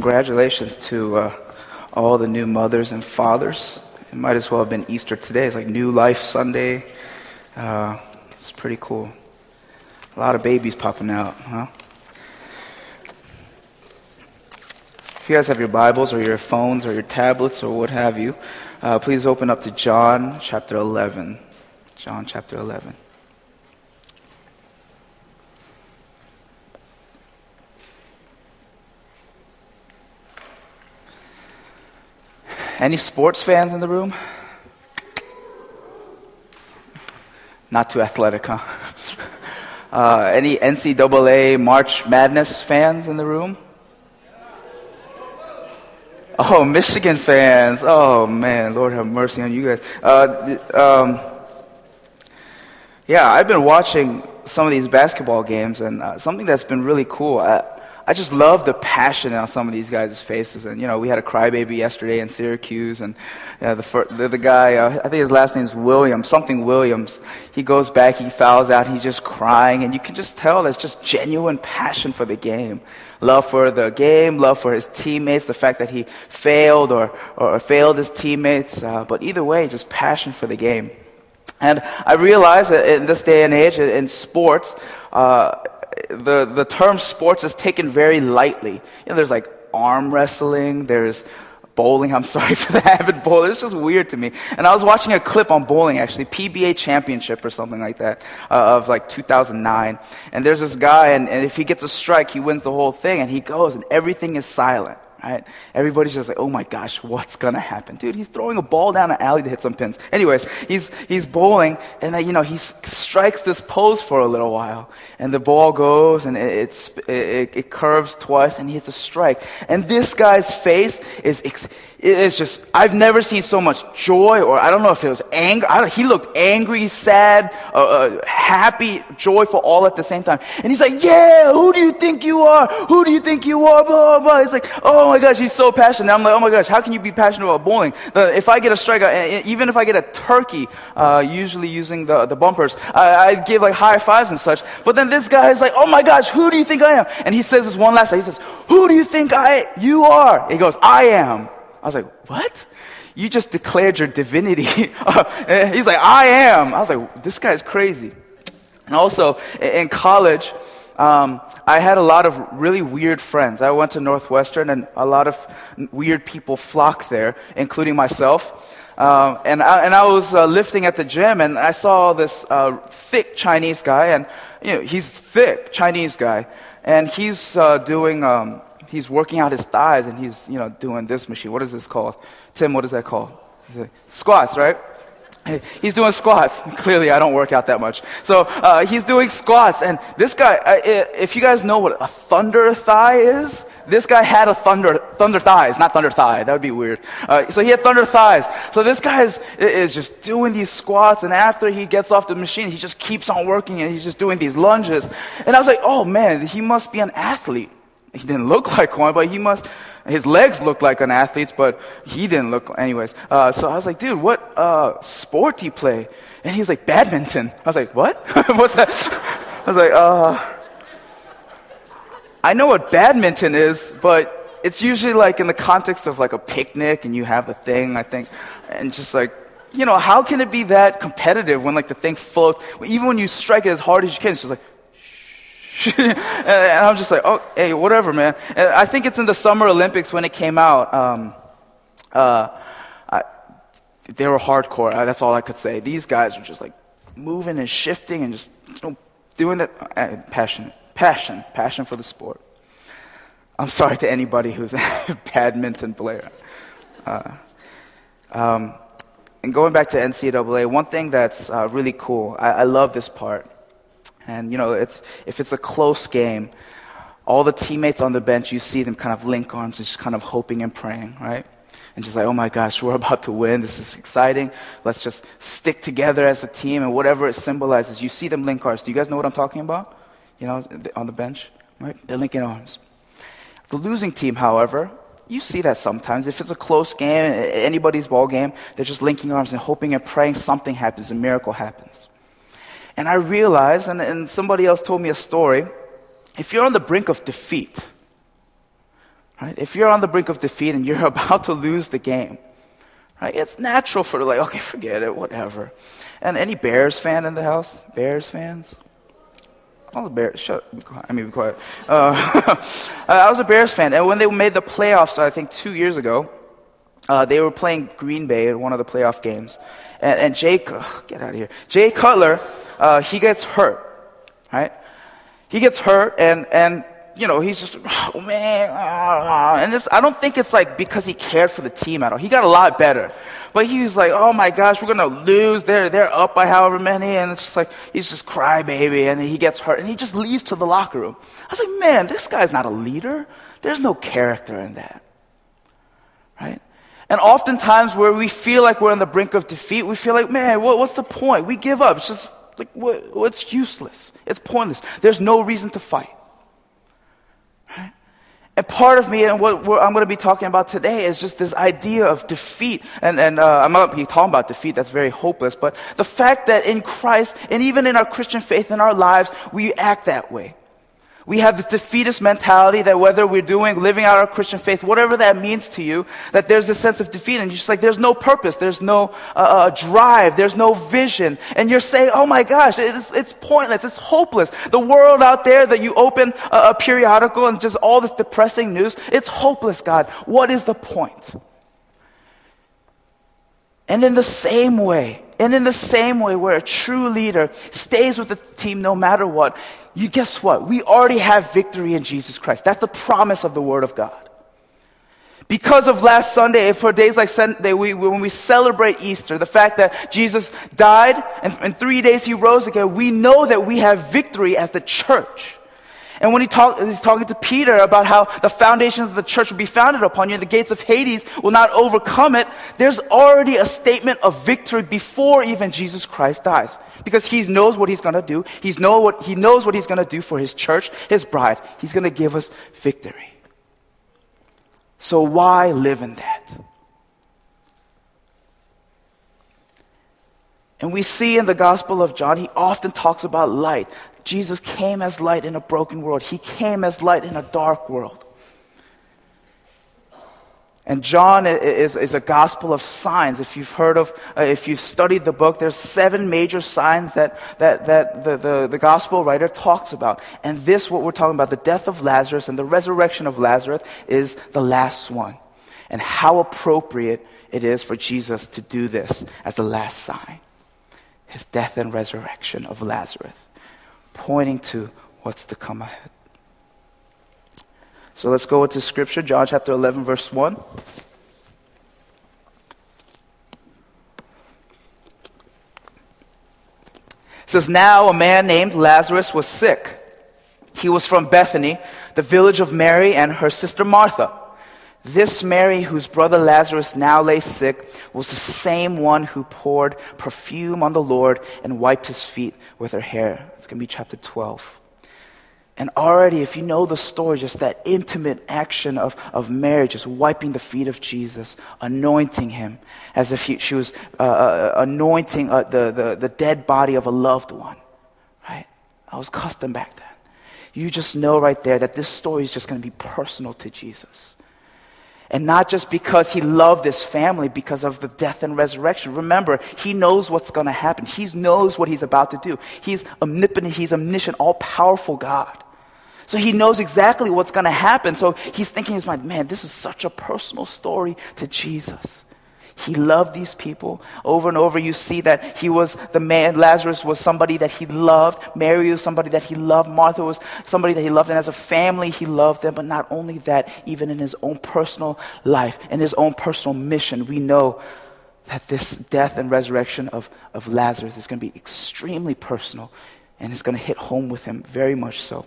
congratulations to uh, all the new mothers and fathers. It might as well have been Easter today. It's like New Life Sunday. Uh, it's pretty cool. A lot of babies popping out, huh? If you guys have your Bibles or your phones or your tablets or what have you, uh, please open up to John chapter 11. John chapter 11. Any sports fans in the room? Not too athletic, huh? Uh, any NCAA March Madness fans in the room? Oh, Michigan fans. Oh, man. Lord have mercy on you guys. Uh, um, yeah, I've been watching some of these basketball games, and uh, something that's been really cool. I, I just love the passion on some of these guys' faces. And, you know, we had a crybaby yesterday in Syracuse, and yeah, the, the, the guy, uh, I think his last name is Williams, something Williams. He goes back, he fouls out, he's just crying, and you can just tell there's just genuine passion for the game. Love for the game, love for his teammates, the fact that he failed or, or failed his teammates, uh, but either way, just passion for the game. And I realize that in this day and age, in sports, uh, the, the term sports is taken very lightly. You know, there's like arm wrestling, there's bowling. I'm sorry for the avid bowler. It's just weird to me. And I was watching a clip on bowling, actually, PBA championship or something like that, uh, of like 2009. And there's this guy, and, and if he gets a strike, he wins the whole thing. And he goes, and everything is silent right? Everybody's just like, oh my gosh, what's gonna happen? Dude, he's throwing a ball down an alley to hit some pins. Anyways, he's, he's bowling, and then, you know, he strikes this pose for a little while, and the ball goes, and it, it, it curves twice, and he hits a strike. And this guy's face is, it's just, I've never seen so much joy, or I don't know if it was anger. he looked angry, sad, uh, uh, happy, joyful, all at the same time. And he's like, yeah, who do you think you are? Who do you think you are? Blah, blah, blah. He's like, oh my gosh, he's so passionate. I'm like, oh my gosh, how can you be passionate about bowling? The, if I get a strike, even if I get a turkey, uh, usually using the, the bumpers, I, I give like high fives and such. But then this guy is like, oh my gosh, who do you think I am? And he says this one last time. He says, who do you think I, you are? He goes, I am. I was like, what? You just declared your divinity. He's like, I am. I was like, this guy's crazy. And also, in college, um, I had a lot of really weird friends. I went to Northwestern, and a lot of weird people flocked there, including myself. Um, and, I, and I was uh, lifting at the gym, and I saw this uh, thick Chinese guy, and you know, he's thick Chinese guy, and he's uh, doing um, he's working out his thighs and he's, you know, doing this machine. What is this called? Tim, what is that called? Squats, right? He's doing squats. Clearly, I don't work out that much. So uh, he's doing squats. And this guy, uh, if you guys know what a thunder thigh is, this guy had a thunder, thunder thighs, not thunder thigh. That would be weird. Uh, so he had thunder thighs. So this guy is, is just doing these squats. And after he gets off the machine, he just keeps on working and he's just doing these lunges. And I was like, oh man, he must be an athlete he didn't look like one, but he must, his legs looked like an athlete's, but he didn't look, anyways. Uh, so I was like, dude, what uh, sport do you play? And he was like, badminton. I was like, what? What's that? I was like, uh, I know what badminton is, but it's usually like in the context of like a picnic and you have a thing, I think, and just like, you know, how can it be that competitive when like the thing floats? Even when you strike it as hard as you can, it's just like, and I'm just like, oh, hey, whatever, man. And I think it's in the Summer Olympics when it came out. Um, uh, I, they were hardcore. That's all I could say. These guys were just like moving and shifting and just you know, doing that. Uh, passion, passion, passion for the sport. I'm sorry to anybody who's a badminton player. Uh, um, and going back to NCAA, one thing that's uh, really cool, I, I love this part and, you know, it's, if it's a close game, all the teammates on the bench, you see them kind of link arms and just kind of hoping and praying, right? And just like, oh my gosh, we're about to win. This is exciting. Let's just stick together as a team and whatever it symbolizes. You see them link arms. Do you guys know what I'm talking about? You know, on the bench, right? They're linking arms. The losing team, however, you see that sometimes. If it's a close game, anybody's ball game, they're just linking arms and hoping and praying something happens, a miracle happens. And I realized, and, and somebody else told me a story, if you're on the brink of defeat, Right? If you're on the brink of defeat and you're about to lose the game, right? It's natural for like, okay, forget it, whatever. And any Bears fan in the house? Bears fans? All the Bears, shut, I mean, be quiet. Uh, I was a Bears fan, and when they made the playoffs, I think two years ago, uh, they were playing Green Bay in one of the playoff games, and, and Jake, ugh, get out of here, Jay Cutler, uh, he gets hurt, right? He gets hurt, and and you know, he's just, oh man, ah. and this, I don't think it's like because he cared for the team at all. He got a lot better. But he was like, oh my gosh, we're gonna lose. They're, they're up by however many. And it's just like, he's just crybaby and he gets hurt and he just leaves to the locker room. I was like, man, this guy's not a leader. There's no character in that. Right? And oftentimes where we feel like we're on the brink of defeat, we feel like, man, what, what's the point? We give up. It's just like, what, it's useless. It's pointless. There's no reason to fight. Right? And part of me, and what, I'm going to be talking about today, is just this idea of defeat. And, and uh, I'm not going to be talking about defeat, that's very hopeless. But the fact that in Christ, and even in our Christian faith in our lives, we act that way. We have this defeatist mentality that whether we're doing, living out our Christian faith, whatever that means to you, that there's a sense of defeat and you're just like, there's no purpose, there's no uh, uh, drive, there's no vision. And you're saying, oh my gosh, it's, it's pointless, it's hopeless. The world out there that you open a, a periodical and just all this depressing news, it's hopeless, God. What is the point? And in the same way, and in the same way where a true leader stays with the team no matter what, you guess what? We already have victory in Jesus Christ. That's the promise of the Word of God. Because of last Sunday, for days like Sunday, we, when we celebrate Easter, the fact that Jesus died and in three days he rose again, we know that we have victory as the church. And when he talk, he's talking to Peter about how the foundations of the church will be founded upon you and the gates of Hades will not overcome it, there's already a statement of victory before even Jesus Christ dies. Because he knows what he's going to do. He's know what, he knows what he's going to do for his church, his bride. He's going to give us victory. So why live in that? And we see in the Gospel of John, he often talks about light. Jesus came as light in a broken world, he came as light in a dark world. And John is, is a gospel of signs. If you've heard of, uh, if you've studied the book, there's seven major signs that, that, that the, the, the gospel writer talks about. And this, what we're talking about, the death of Lazarus and the resurrection of Lazarus, is the last one. And how appropriate it is for Jesus to do this as the last sign his death and resurrection of Lazarus, pointing to what's to come ahead. So let's go into scripture, John chapter 11, verse 1. It says, Now a man named Lazarus was sick. He was from Bethany, the village of Mary and her sister Martha. This Mary, whose brother Lazarus now lay sick, was the same one who poured perfume on the Lord and wiped his feet with her hair. It's going to be chapter 12. And already, if you know the story, just that intimate action of, of Mary, just wiping the feet of Jesus, anointing him as if he, she was uh, uh, anointing uh, the, the, the dead body of a loved one. Right? I was custom back then. You just know right there that this story is just going to be personal to Jesus. And not just because he loved this family because of the death and resurrection. Remember, he knows what's going to happen. He knows what he's about to do. He's omnipotent, he's omniscient, all powerful God. So he knows exactly what's going to happen. So he's thinking in his mind, man, this is such a personal story to Jesus. He loved these people. Over and over, you see that he was the man, Lazarus was somebody that he loved. Mary was somebody that he loved. Martha was somebody that he loved. And as a family, he loved them. But not only that, even in his own personal life, in his own personal mission, we know that this death and resurrection of, of Lazarus is going to be extremely personal and it's going to hit home with him very much so.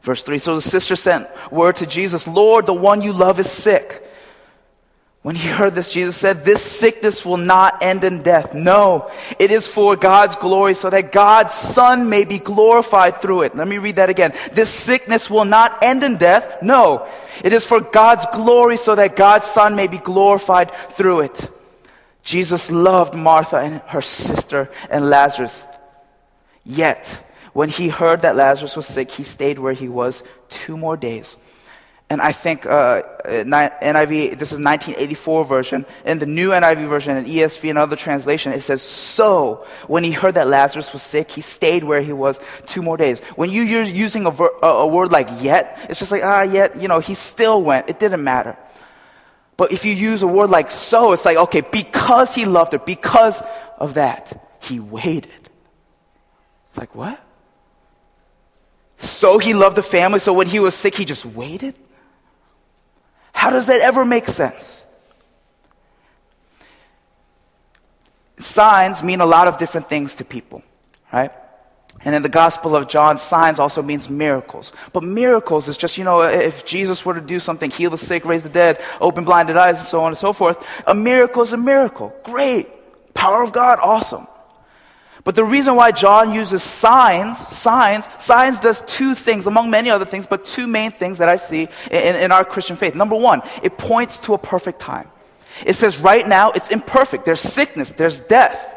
Verse 3 So the sister sent word to Jesus, Lord, the one you love is sick. When he heard this, Jesus said, This sickness will not end in death. No, it is for God's glory, so that God's Son may be glorified through it. Let me read that again. This sickness will not end in death. No, it is for God's glory, so that God's Son may be glorified through it. Jesus loved Martha and her sister and Lazarus. Yet, when he heard that Lazarus was sick, he stayed where he was two more days. And I think uh, NIV, this is 1984 version. In the new NIV version, and ESV and other translation, it says, So, when he heard that Lazarus was sick, he stayed where he was two more days. When you're using a, ver- a word like yet, it's just like, ah, yet, you know, he still went. It didn't matter. But if you use a word like so, it's like, okay, because he loved her, because of that, he waited. Like, what? So he loved the family, so when he was sick, he just waited? How does that ever make sense? Signs mean a lot of different things to people, right? And in the Gospel of John, signs also means miracles. But miracles is just, you know, if Jesus were to do something, heal the sick, raise the dead, open blinded eyes, and so on and so forth, a miracle is a miracle. Great. Power of God, awesome. But the reason why John uses signs, signs, signs does two things, among many other things, but two main things that I see in, in our Christian faith. Number one, it points to a perfect time. It says right now it's imperfect. There's sickness, there's death,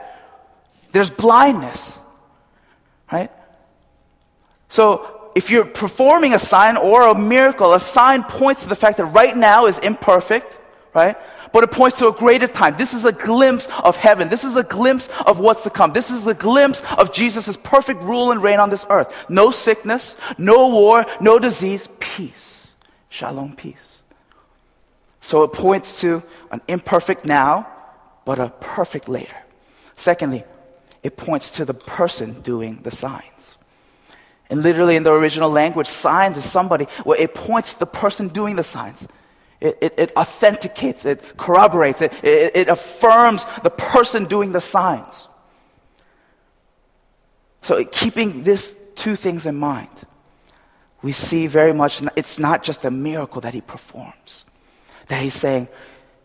there's blindness, right? So if you're performing a sign or a miracle, a sign points to the fact that right now is imperfect, right? But it points to a greater time. This is a glimpse of heaven. This is a glimpse of what's to come. This is a glimpse of Jesus' perfect rule and reign on this earth. No sickness, no war, no disease, peace. Shalom, peace. So it points to an imperfect now, but a perfect later. Secondly, it points to the person doing the signs. And literally in the original language, signs is somebody, well, it points to the person doing the signs. It, it, it authenticates, it corroborates, it, it, it affirms the person doing the signs. So, keeping these two things in mind, we see very much it's not just a miracle that he performs. That he's saying,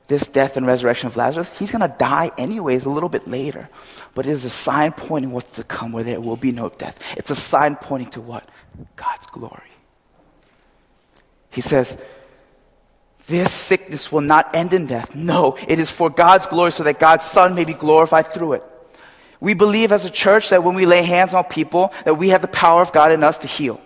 this death and resurrection of Lazarus, he's going to die anyways a little bit later. But it is a sign pointing what's to come where there will be no death. It's a sign pointing to what? God's glory. He says, this sickness will not end in death. No, it is for God's glory so that God's Son may be glorified through it. We believe as a church that when we lay hands on people, that we have the power of God in us to heal.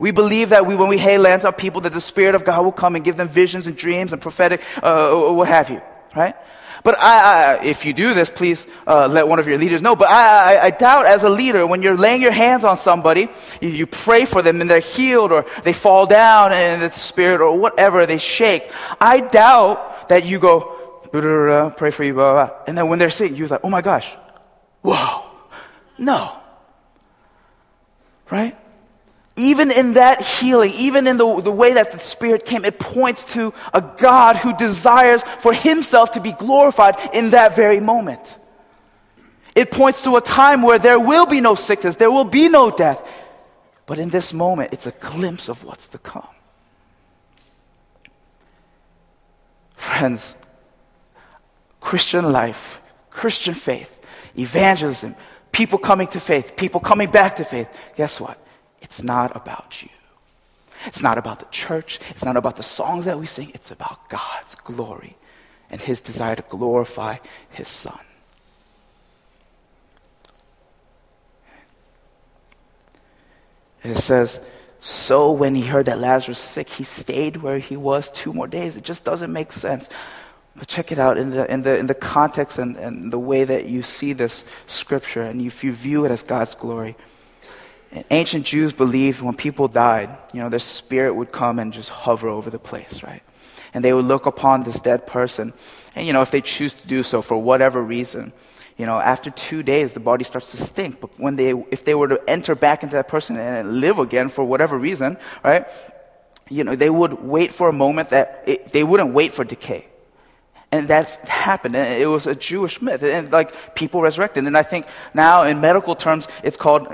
We believe that we, when we lay hands on people, that the Spirit of God will come and give them visions and dreams and prophetic, uh, what have you, right? But I, I, if you do this, please uh, let one of your leaders know. But I, I, doubt as a leader, when you're laying your hands on somebody, you, you pray for them and they're healed or they fall down and the spirit or whatever, they shake. I doubt that you go, pray for you, blah, blah, blah. And then when they're sick, you're like, oh my gosh, whoa. No. Right? Even in that healing, even in the, the way that the Spirit came, it points to a God who desires for Himself to be glorified in that very moment. It points to a time where there will be no sickness, there will be no death. But in this moment, it's a glimpse of what's to come. Friends, Christian life, Christian faith, evangelism, people coming to faith, people coming back to faith, guess what? It's not about you. It's not about the church. It's not about the songs that we sing. It's about God's glory and His desire to glorify His Son. It says, so when he heard that Lazarus was sick, he stayed where he was two more days. It just doesn't make sense. But check it out in the, in the, in the context and, and the way that you see this scripture, and if you view it as God's glory. Ancient Jews believed when people died, you know, their spirit would come and just hover over the place, right? And they would look upon this dead person. And, you know, if they choose to do so for whatever reason, you know, after two days, the body starts to stink. But when they, if they were to enter back into that person and live again for whatever reason, right? You know, they would wait for a moment that it, they wouldn't wait for decay. And that's happened. And it was a Jewish myth. And like people resurrected. And I think now in medical terms, it's called,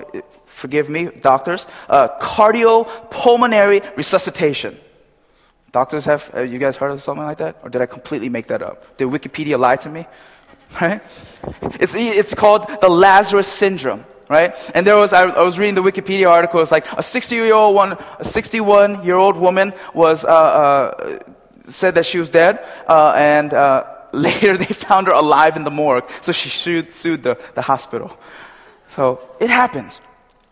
forgive me, doctors, uh, cardiopulmonary resuscitation. Doctors have, uh, you guys heard of something like that? Or did I completely make that up? Did Wikipedia lie to me? Right? It's, it's called the Lazarus syndrome right? And there was, I, I, was reading the Wikipedia article, it's like a 60 year old one, a 61 year old woman was, uh, uh, said that she was dead, uh, and, uh, later they found her alive in the morgue, so she sued, sued the, the hospital. So it happens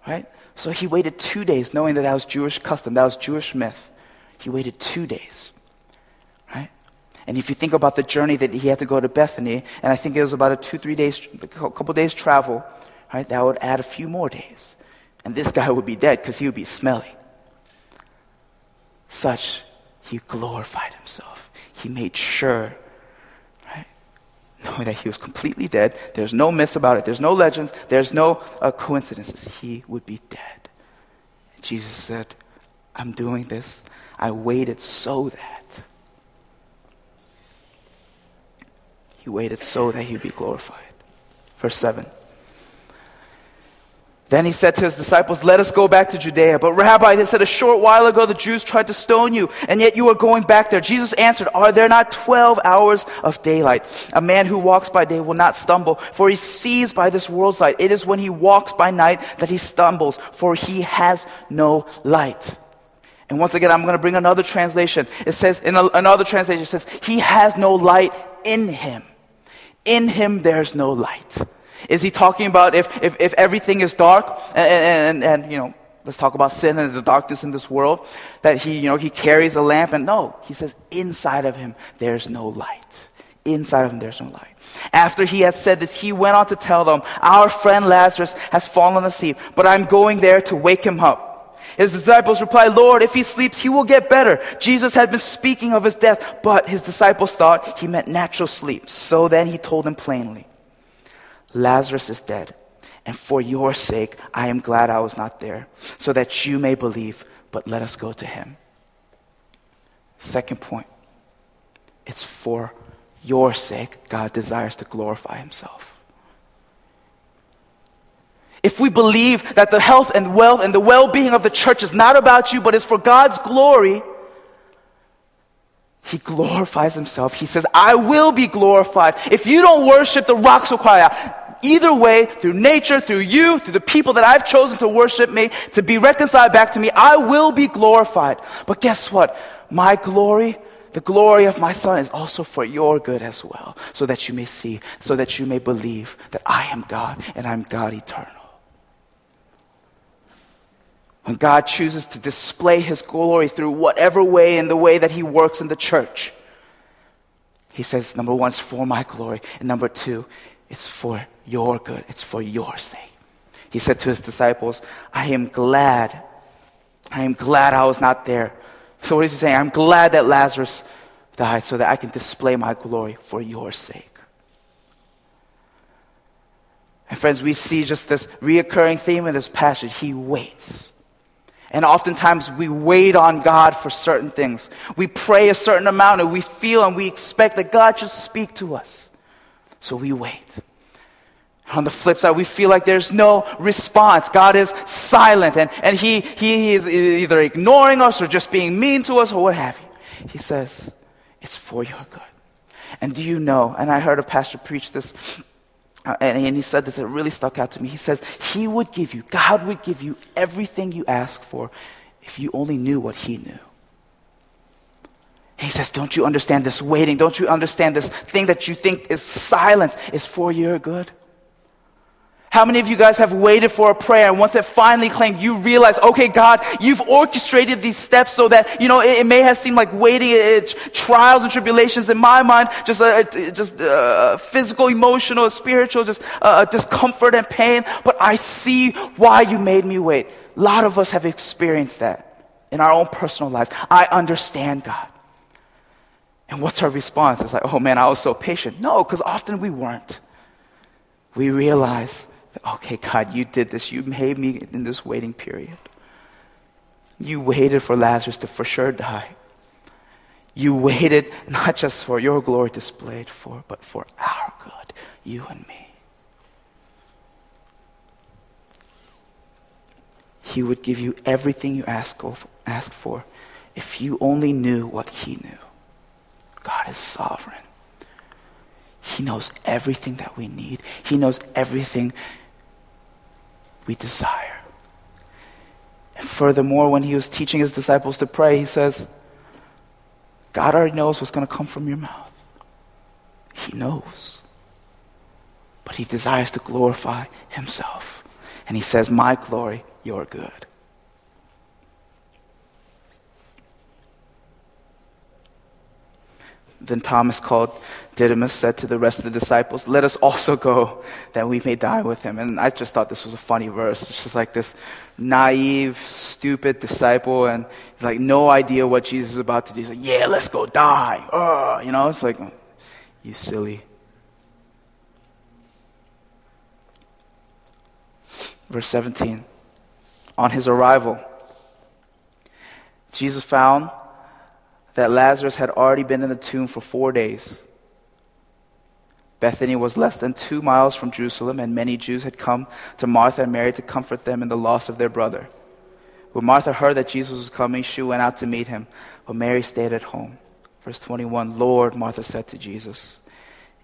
right? So he waited two days knowing that that was Jewish custom, that was Jewish myth. He waited two days. Right? And if you think about the journey that he had to go to Bethany, and I think it was about a two, three days, a couple days travel, right? That would add a few more days. And this guy would be dead because he would be smelly. Such, he glorified himself. He made sure knowing that he was completely dead. There's no myths about it, there's no legends, there's no uh, coincidences. He would be dead. And Jesus said, I'm doing this. I waited so that. He waited so that he'd be glorified. Verse 7. Then he said to his disciples, Let us go back to Judea. But Rabbi, they said, A short while ago the Jews tried to stone you, and yet you are going back there. Jesus answered, Are there not 12 hours of daylight? A man who walks by day will not stumble, for he sees by this world's light. It is when he walks by night that he stumbles, for he has no light. And once again, I'm going to bring another translation. It says, in another translation, it says, He has no light in him. In him there's no light. Is he talking about if, if, if everything is dark and, and, and, you know, let's talk about sin and the darkness in this world, that he, you know, he carries a lamp and no, he says inside of him there's no light. Inside of him there's no light. After he had said this, he went on to tell them, our friend Lazarus has fallen asleep, but I'm going there to wake him up. His disciples replied, Lord, if he sleeps, he will get better. Jesus had been speaking of his death, but his disciples thought he meant natural sleep. So then he told them plainly, Lazarus is dead. And for your sake, I am glad I was not there, so that you may believe, but let us go to him. Second point it's for your sake God desires to glorify himself. If we believe that the health and wealth and the well being of the church is not about you, but is for God's glory, he glorifies himself. He says, I will be glorified. If you don't worship, the rocks will cry out either way, through nature, through you, through the people that I've chosen to worship me, to be reconciled back to me, I will be glorified. But guess what? My glory, the glory of my Son, is also for your good as well, so that you may see, so that you may believe that I am God and I'm God eternal. When God chooses to display his glory through whatever way in the way that he works in the church, he says, number one, it's for my glory. And number two, it's for your good, it's for your sake. He said to his disciples, I am glad. I am glad I was not there. So, what is he saying? I'm glad that Lazarus died so that I can display my glory for your sake. And, friends, we see just this reoccurring theme in this passage. He waits. And oftentimes we wait on God for certain things. We pray a certain amount and we feel and we expect that God should speak to us. So we wait. On the flip side, we feel like there's no response. God is silent and, and he, he is either ignoring us or just being mean to us or what have you. He says, It's for your good. And do you know, and I heard a pastor preach this, uh, and, and he said this, it really stuck out to me. He says, He would give you, God would give you everything you ask for if you only knew what He knew. He says, Don't you understand this waiting? Don't you understand this thing that you think is silence is for your good? How many of you guys have waited for a prayer and once it finally claimed, you realize, okay, God, you've orchestrated these steps so that, you know, it, it may have seemed like waiting, it, trials and tribulations in my mind, just, uh, just uh, physical, emotional, spiritual, just uh, discomfort and pain. But I see why you made me wait. A lot of us have experienced that in our own personal lives. I understand, God. And what's our response? It's like, oh man, I was so patient. No, because often we weren't. We realize okay, God, you did this. You made me in this waiting period. You waited for Lazarus to for sure die. You waited not just for your glory displayed for, but for our good, you and me. He would give you everything you ask, ask for if you only knew what He knew. God is sovereign. He knows everything that we need, He knows everything we desire. And furthermore, when He was teaching His disciples to pray, He says, God already knows what's going to come from your mouth. He knows. But He desires to glorify Himself. And He says, My glory, your good. Then Thomas, called Didymus, said to the rest of the disciples, Let us also go that we may die with him. And I just thought this was a funny verse. It's just like this naive, stupid disciple, and like no idea what Jesus is about to do. He's like, Yeah, let's go die. Uh, you know, it's like, You silly. Verse 17. On his arrival, Jesus found that Lazarus had already been in the tomb for four days. Bethany was less than two miles from Jerusalem, and many Jews had come to Martha and Mary to comfort them in the loss of their brother. When Martha heard that Jesus was coming, she went out to meet him, but Mary stayed at home. Verse 21 Lord, Martha said to Jesus,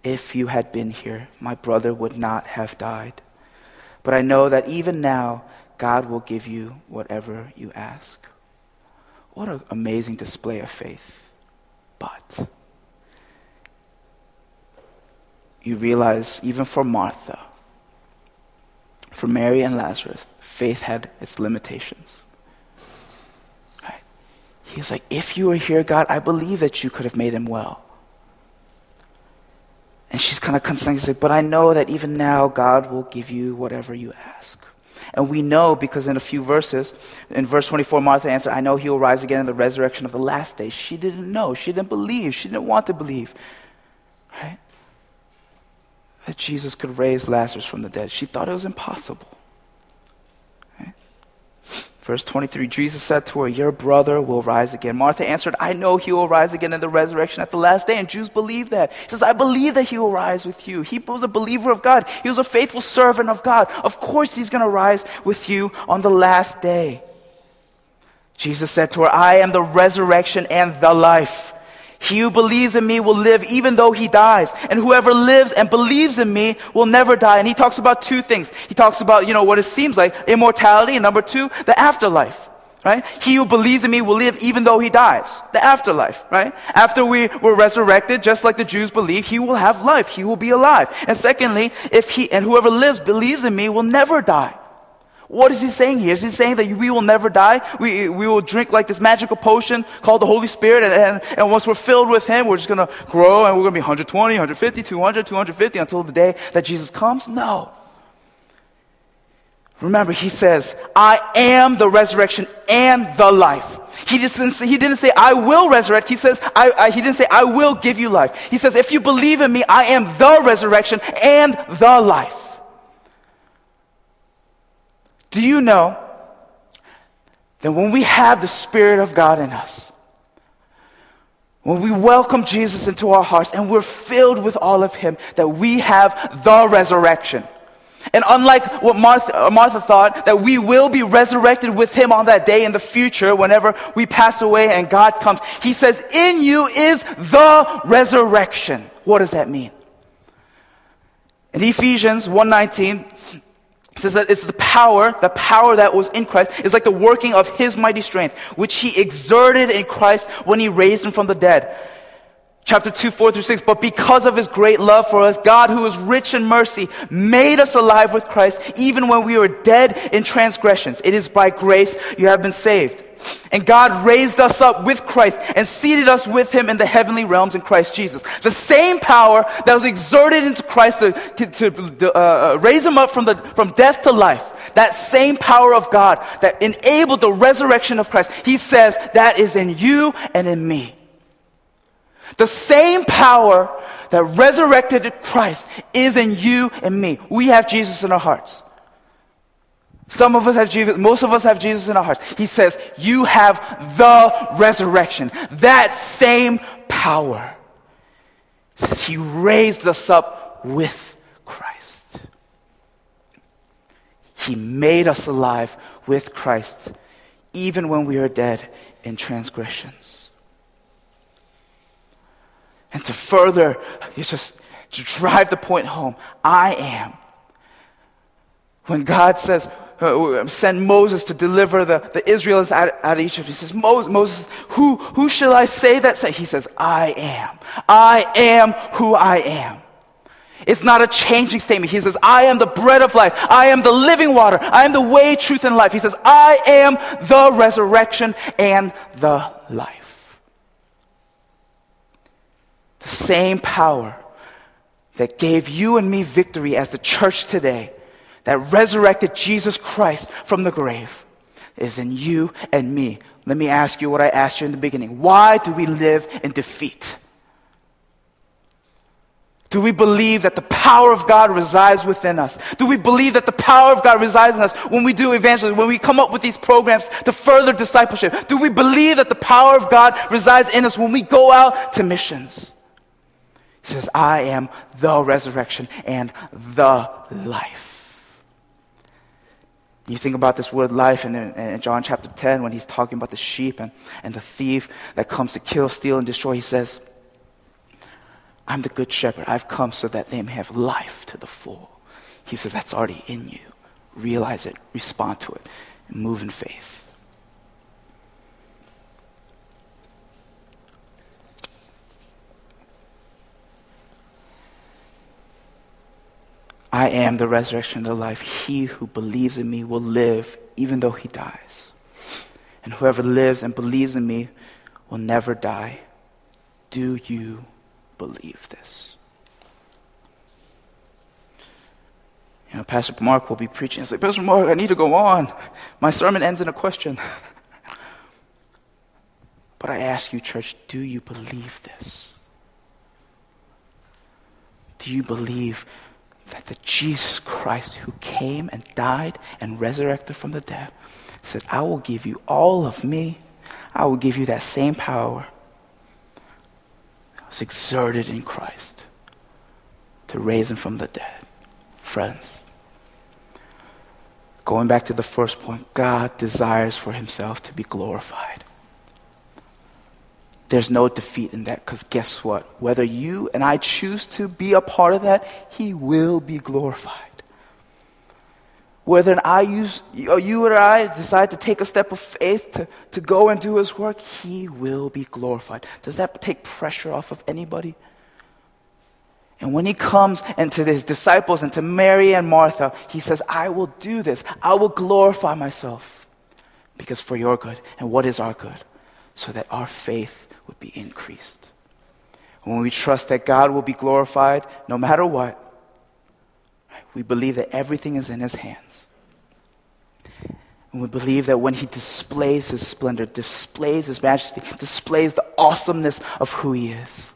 if you had been here, my brother would not have died. But I know that even now, God will give you whatever you ask. What an amazing display of faith. But you realize, even for Martha, for Mary and Lazarus, faith had its limitations. Right? He was like, If you were here, God, I believe that you could have made him well. And she's kind of concerned. She's like, But I know that even now, God will give you whatever you ask. And we know because in a few verses, in verse 24, Martha answered, I know he will rise again in the resurrection of the last day. She didn't know. She didn't believe. She didn't want to believe. Right? That Jesus could raise Lazarus from the dead. She thought it was impossible. Verse 23 Jesus said to her, Your brother will rise again. Martha answered, I know he will rise again in the resurrection at the last day. And Jews believe that. He says, I believe that he will rise with you. He was a believer of God, he was a faithful servant of God. Of course, he's going to rise with you on the last day. Jesus said to her, I am the resurrection and the life. He who believes in me will live even though he dies. And whoever lives and believes in me will never die. And he talks about two things. He talks about, you know, what it seems like immortality. And number two, the afterlife. Right? He who believes in me will live even though he dies. The afterlife, right? After we were resurrected, just like the Jews believe, he will have life. He will be alive. And secondly, if he, and whoever lives, believes in me will never die. What is he saying here? Is he saying that we will never die? We, we will drink like this magical potion called the Holy Spirit, and, and, and once we're filled with him, we're just going to grow and we're going to be 120, 150, 200, 250 until the day that Jesus comes? No. Remember, he says, I am the resurrection and the life. He didn't say, he didn't say I will resurrect. He says, I, I, he didn't say, I will give you life. He says, if you believe in me, I am the resurrection and the life. Do you know that when we have the Spirit of God in us, when we welcome Jesus into our hearts and we're filled with all of Him, that we have the resurrection. And unlike what Martha, Martha, thought, that we will be resurrected with him on that day in the future whenever we pass away and God comes, he says, In you is the resurrection. What does that mean? In Ephesians 1:19, says that it's the power, the power that was in Christ is like the working of his mighty strength, which he exerted in Christ when he raised him from the dead. Chapter 2, 4 through 6. But because of his great love for us, God, who is rich in mercy, made us alive with Christ even when we were dead in transgressions. It is by grace you have been saved. And God raised us up with Christ and seated us with him in the heavenly realms in Christ Jesus. The same power that was exerted into Christ to, to, to uh, uh, raise him up from, the, from death to life, that same power of God that enabled the resurrection of Christ, he says that is in you and in me. The same power that resurrected Christ is in you and me. We have Jesus in our hearts. Some of us have Jesus, most of us have Jesus in our hearts. He says, You have the resurrection. That same power. He says, He raised us up with Christ. He made us alive with Christ, even when we are dead in transgressions. And to further, just to drive the point home, I am. When God says, Uh, um, send Moses to deliver the, the Israelites out, out of Egypt. He says, Moses, Moses, who, who shall I say that say? He says, I am. I am who I am. It's not a changing statement. He says, I am the bread of life. I am the living water. I am the way, truth, and life. He says, I am the resurrection and the life. The same power that gave you and me victory as the church today, that resurrected Jesus Christ from the grave, is in you and me. Let me ask you what I asked you in the beginning. Why do we live in defeat? Do we believe that the power of God resides within us? Do we believe that the power of God resides in us when we do evangelism, when we come up with these programs to further discipleship? Do we believe that the power of God resides in us when we go out to missions? He says, I am the resurrection and the life. You think about this word life in, in, John chapter 10 when he's talking about the sheep and, and the thief that comes to kill, steal, and destroy. He says, I'm the good shepherd. I've come so that they may have life to the full. He says, That's already in you. Realize it, respond to it, and move in faith. I am the resurrection and the life. He who believes in me will live even though he dies. And whoever lives and believes in me will never die. Do you believe this? You know, Pastor Mark will be preaching. It's like, Pastor Mark, I need to go on. My sermon ends in a question. but I ask you, church, do you believe this? Do you believe that the Jesus Christ who came and died and resurrected from the dead said, I will give you all of me. I will give you that same power that was exerted in Christ to raise him from the dead. Friends, going back to the first point, God desires for himself to be glorified. There's no defeat in that because guess what? Whether you and I choose to be a part of that, He will be glorified. Whether I use, or you or I decide to take a step of faith to, to go and do His work, He will be glorified. Does that take pressure off of anybody? And when he comes and to his disciples and to Mary and Martha, he says, I will do this. I will glorify myself because for your good. And what is our good? So that our faith would be increased. When we trust that God will be glorified no matter what, we believe that everything is in His hands. And we believe that when He displays His splendor, displays His majesty, displays the awesomeness of who He is,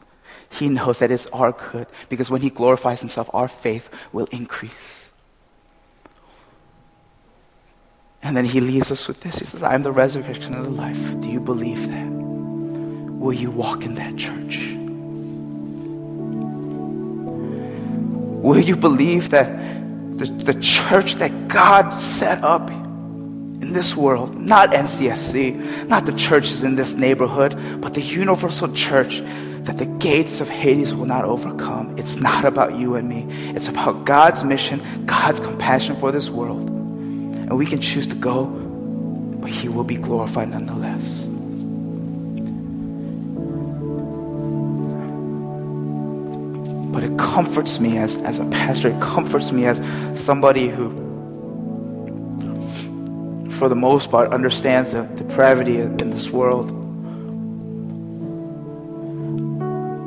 He knows that it's our good because when He glorifies Himself, our faith will increase. And then He leaves us with this He says, I am the resurrection of the life. Do you believe that? Will you walk in that church? Will you believe that the, the church that God set up in this world, not NCFC, not the churches in this neighborhood, but the universal church that the gates of Hades will not overcome. It's not about you and me. It's about God's mission, God's compassion for this world. And we can choose to go, but He will be glorified nonetheless. But it comforts me as, as a pastor, it comforts me as somebody who, for the most part, understands the depravity in this world.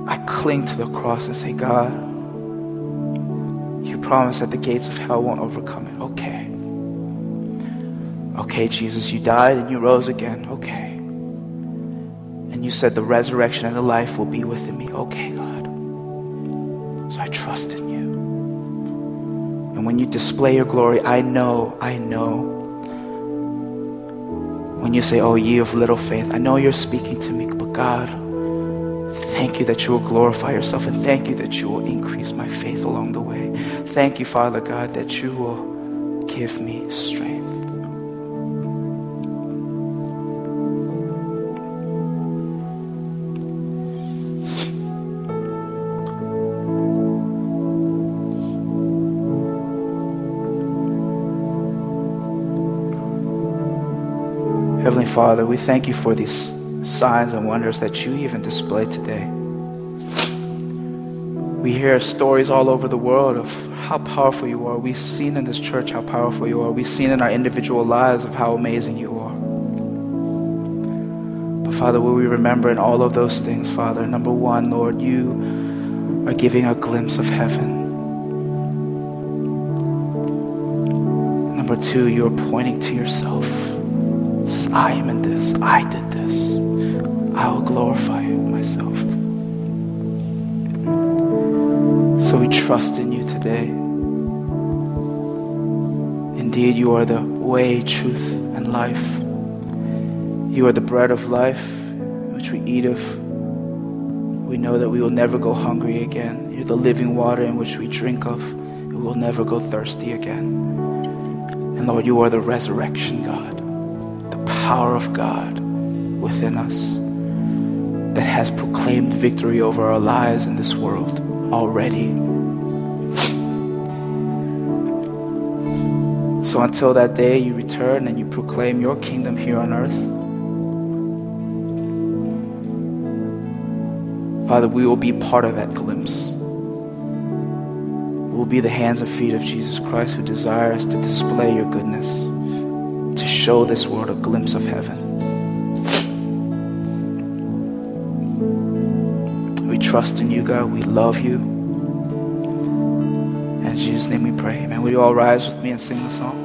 I cling to the cross and say, God, you promised that the gates of hell won't overcome it. Okay. Okay, Jesus, you died and you rose again. Okay. And you said the resurrection and the life will be within me. Okay. I trust in you. And when you display your glory, I know, I know. When you say, Oh, ye of little faith, I know you're speaking to me, but God, thank you that you will glorify yourself and thank you that you will increase my faith along the way. Thank you, Father God, that you will give me strength. Heavenly Father, we thank you for these signs and wonders that you even display today. We hear stories all over the world of how powerful you are. We've seen in this church how powerful you are. We've seen in our individual lives of how amazing you are. But Father, will we remember in all of those things, Father? Number one, Lord, you are giving a glimpse of heaven. Number two, you are pointing to yourself. I am in this. I did this. I will glorify myself. So we trust in you today. Indeed, you are the way, truth, and life. You are the bread of life, which we eat of. We know that we will never go hungry again. You're the living water in which we drink of. We will never go thirsty again. And Lord, you are the resurrection God, power of God within us that has proclaimed victory over our lives in this world already. So until that day you return and you proclaim your kingdom here on earth, Father, we will be part of that glimpse. We will be the hands and feet of Jesus Christ who desires to display your goodness, show this world a glimpse of heaven. We trust in you, God. We love you. In Jesus' name we pray. Amen. Will you all rise with me and sing the song?